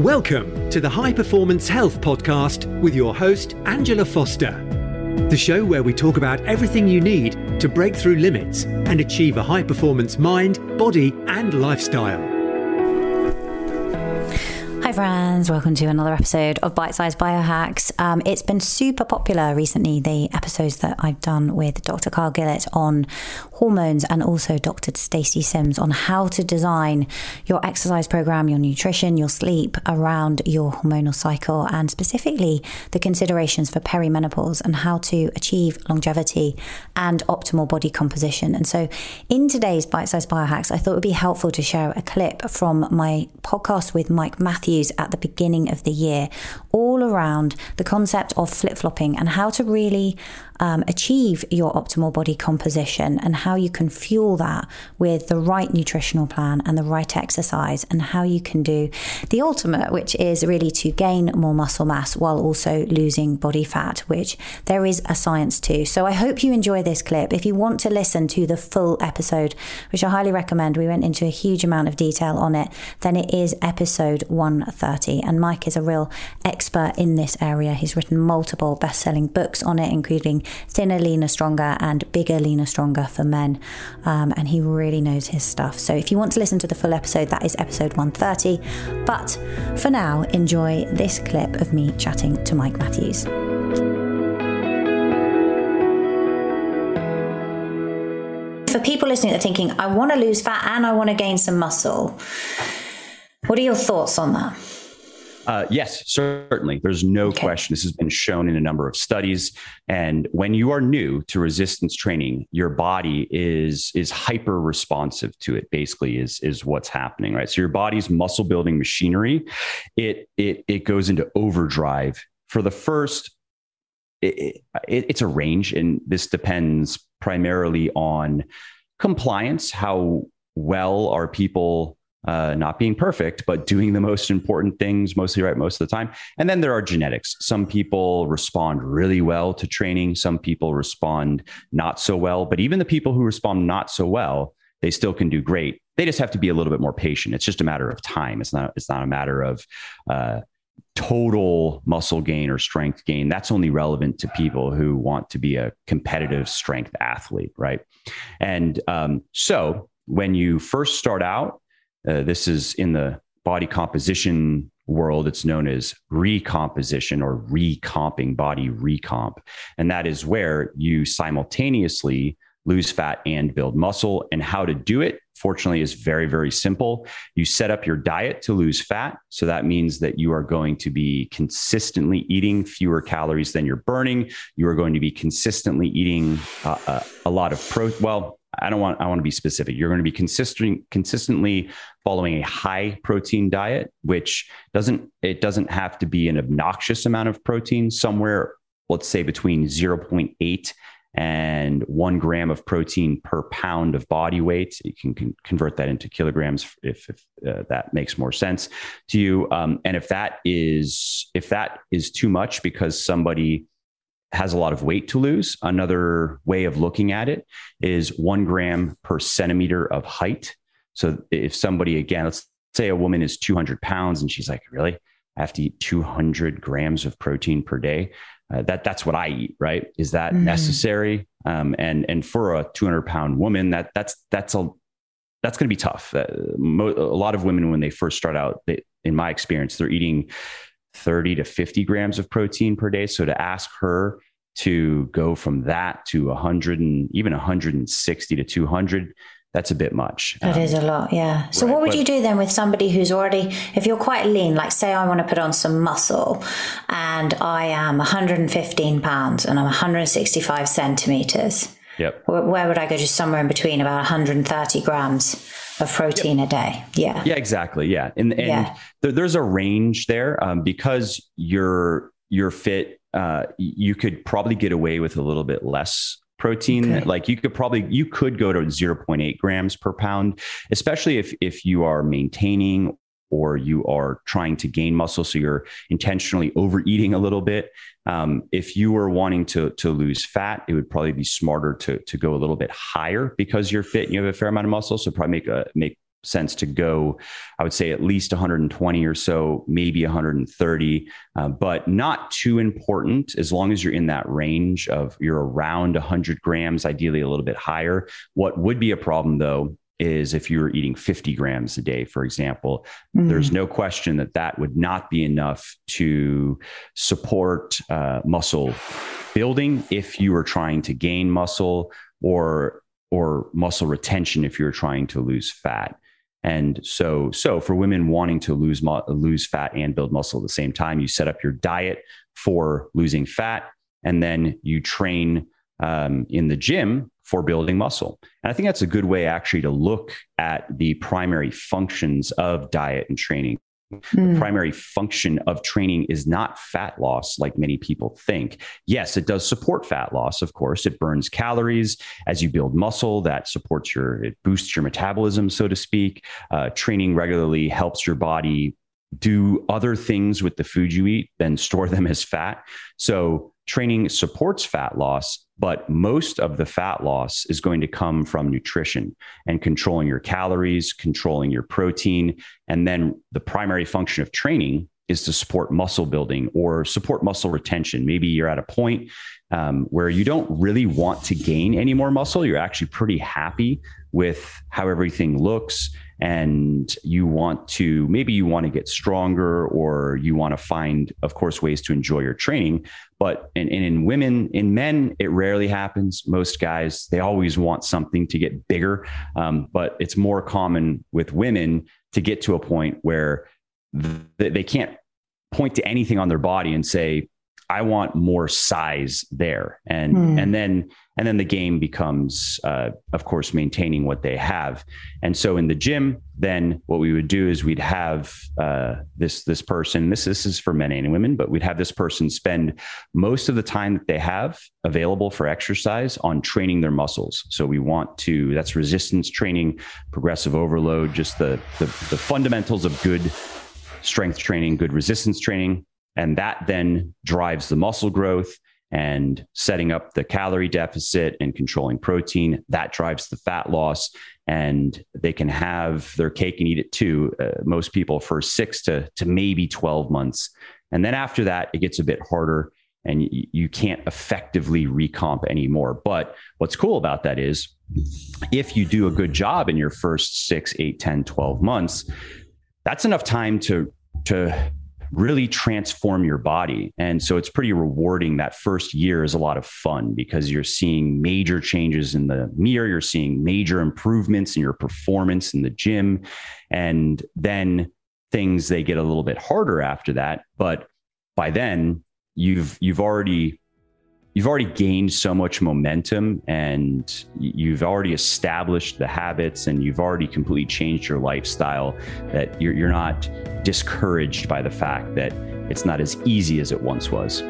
Welcome to the High Performance Health Podcast with your host, Angela Foster. The show where we talk about everything you need to break through limits and achieve a high performance mind, body, and lifestyle. Hi, friends. Welcome to another episode of Bite Size Biohacks. Um, it's been super popular recently, the episodes that I've done with Dr. Carl Gillett on hormones and also Dr. Stacy Sims on how to design your exercise program, your nutrition, your sleep around your hormonal cycle, and specifically the considerations for perimenopause and how to achieve longevity and optimal body composition. And so, in today's Bite Size Biohacks, I thought it would be helpful to share a clip from my podcast with Mike Matthews at the beginning of the year, all around the concept of flip flopping and how to really um, achieve your optimal body composition and how you can fuel that with the right nutritional plan and the right exercise, and how you can do the ultimate, which is really to gain more muscle mass while also losing body fat, which there is a science to. So I hope you enjoy this clip. If you want to listen to the full episode, which I highly recommend, we went into a huge amount of detail on it, then it is episode 130. And Mike is a real expert in this area. He's written multiple best selling books on it, including Thinner, Leaner, Stronger and Bigger, Leaner, Stronger for Men. Um, and he really knows his stuff. So if you want to listen to the full episode, that is episode 130. But for now, enjoy this clip of me chatting to Mike Matthews. For people listening that are thinking, I want to lose fat and I want to gain some muscle, what are your thoughts on that? Uh, yes, certainly. There's no okay. question. This has been shown in a number of studies. And when you are new to resistance training, your body is is hyper responsive to it. Basically, is is what's happening, right? So your body's muscle building machinery, it it it goes into overdrive for the first. It, it, it's a range, and this depends primarily on compliance. How well are people uh, not being perfect, but doing the most important things mostly right most of the time. And then there are genetics. Some people respond really well to training, some people respond not so well. But even the people who respond not so well, they still can do great. They just have to be a little bit more patient. It's just a matter of time. It's not. It's not a matter of uh, total muscle gain or strength gain. That's only relevant to people who want to be a competitive strength athlete, right? And um, so when you first start out, uh, this is in the body composition world. It's known as recomposition or recomping, body recomp. And that is where you simultaneously lose fat and build muscle. And how to do it, fortunately, is very, very simple. You set up your diet to lose fat. So that means that you are going to be consistently eating fewer calories than you're burning. You are going to be consistently eating uh, a, uh, a lot of pro. Well, I don't want I want to be specific. You're going to be consistent consistently following a high protein diet, which doesn't it doesn't have to be an obnoxious amount of protein. Somewhere, let's say between 0.8 and one gram of protein per pound of body weight. You can, can convert that into kilograms if, if uh, that makes more sense to you. Um, and if that is if that is too much because somebody has a lot of weight to lose. Another way of looking at it is one gram per centimeter of height. So if somebody, again, let's say a woman is 200 pounds and she's like, really? I have to eat 200 grams of protein per day. Uh, that that's what I eat, right? Is that mm-hmm. necessary? Um, and and for a 200 pound woman, that that's that's a that's going to be tough. Uh, mo- a lot of women, when they first start out, they, in my experience, they're eating 30 to 50 grams of protein per day. So to ask her to go from that to 100 and even 160 to 200, that's a bit much. That um, is a lot, yeah. So, right, what would but, you do then with somebody who's already, if you're quite lean, like say I want to put on some muscle and I am 115 pounds and I'm 165 centimeters? Yep. Where would I go? Just somewhere in between, about 130 grams of protein yep. a day. Yeah. Yeah, exactly. Yeah, and and yeah. There, there's a range there um, because you're you're fit. Uh, you could probably get away with a little bit less protein okay. like you could probably you could go to 0.8 grams per pound especially if if you are maintaining or you are trying to gain muscle, so you're intentionally overeating a little bit. Um, if you were wanting to to lose fat, it would probably be smarter to to go a little bit higher because you're fit and you have a fair amount of muscle. So probably make a make sense to go, I would say at least 120 or so, maybe 130, uh, but not too important as long as you're in that range of you're around 100 grams, ideally a little bit higher. What would be a problem though is if you were eating 50 grams a day, for example, mm. there's no question that that would not be enough to support uh, muscle building if you were trying to gain muscle or or muscle retention if you're trying to lose fat. And so, so for women wanting to lose lose fat and build muscle at the same time, you set up your diet for losing fat, and then you train um, in the gym for building muscle. And I think that's a good way actually to look at the primary functions of diet and training. Mm. The hmm. primary function of training is not fat loss, like many people think. Yes, it does support fat loss, of course. It burns calories as you build muscle. That supports your, it boosts your metabolism, so to speak. Uh, training regularly helps your body do other things with the food you eat than store them as fat. So training supports fat loss, but most of the fat loss is going to come from nutrition and controlling your calories, controlling your protein. And then the primary function of training is to support muscle building or support muscle retention. Maybe you're at a point um, where you don't really want to gain any more muscle. You're actually pretty happy with how everything looks and you want to maybe you want to get stronger or you want to find of course ways to enjoy your training but in, in women in men it rarely happens most guys they always want something to get bigger um, but it's more common with women to get to a point where th- they can't point to anything on their body and say I want more size there, and hmm. and then and then the game becomes, uh, of course, maintaining what they have. And so in the gym, then what we would do is we'd have uh, this this person. This this is for men and women, but we'd have this person spend most of the time that they have available for exercise on training their muscles. So we want to that's resistance training, progressive overload, just the, the, the fundamentals of good strength training, good resistance training and that then drives the muscle growth and setting up the calorie deficit and controlling protein. That drives the fat loss. And they can have their cake and eat it too. Uh, most people for six to, to maybe 12 months. And then after that, it gets a bit harder and you, you can't effectively recomp anymore. But what's cool about that is if you do a good job in your first six, eight, 10, 12 months, that's enough time to, to really transform your body. And so it's pretty rewarding. That first year is a lot of fun because you're seeing major changes in the mirror, you're seeing major improvements in your performance in the gym. And then things they get a little bit harder after that. But by then, you've you've already you've already gained so much momentum and you've already established the habits and you've already completely changed your lifestyle that you're, you're not discouraged by the fact that it's not as easy as it once was.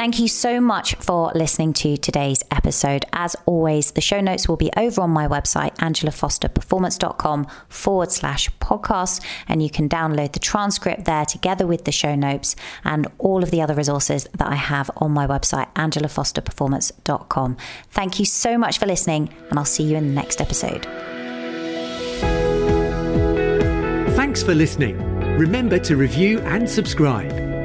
Thank you so much for listening to today's episode. As always, the show notes will be over on my website, angelafosterperformance.com forward slash podcast, and you can download the transcript there together with the show notes and all of the other resources that I have on my website, angelafosterperformance.com. Thank you so much for listening, and I'll see you in the next episode. Thanks for listening. Remember to review and subscribe.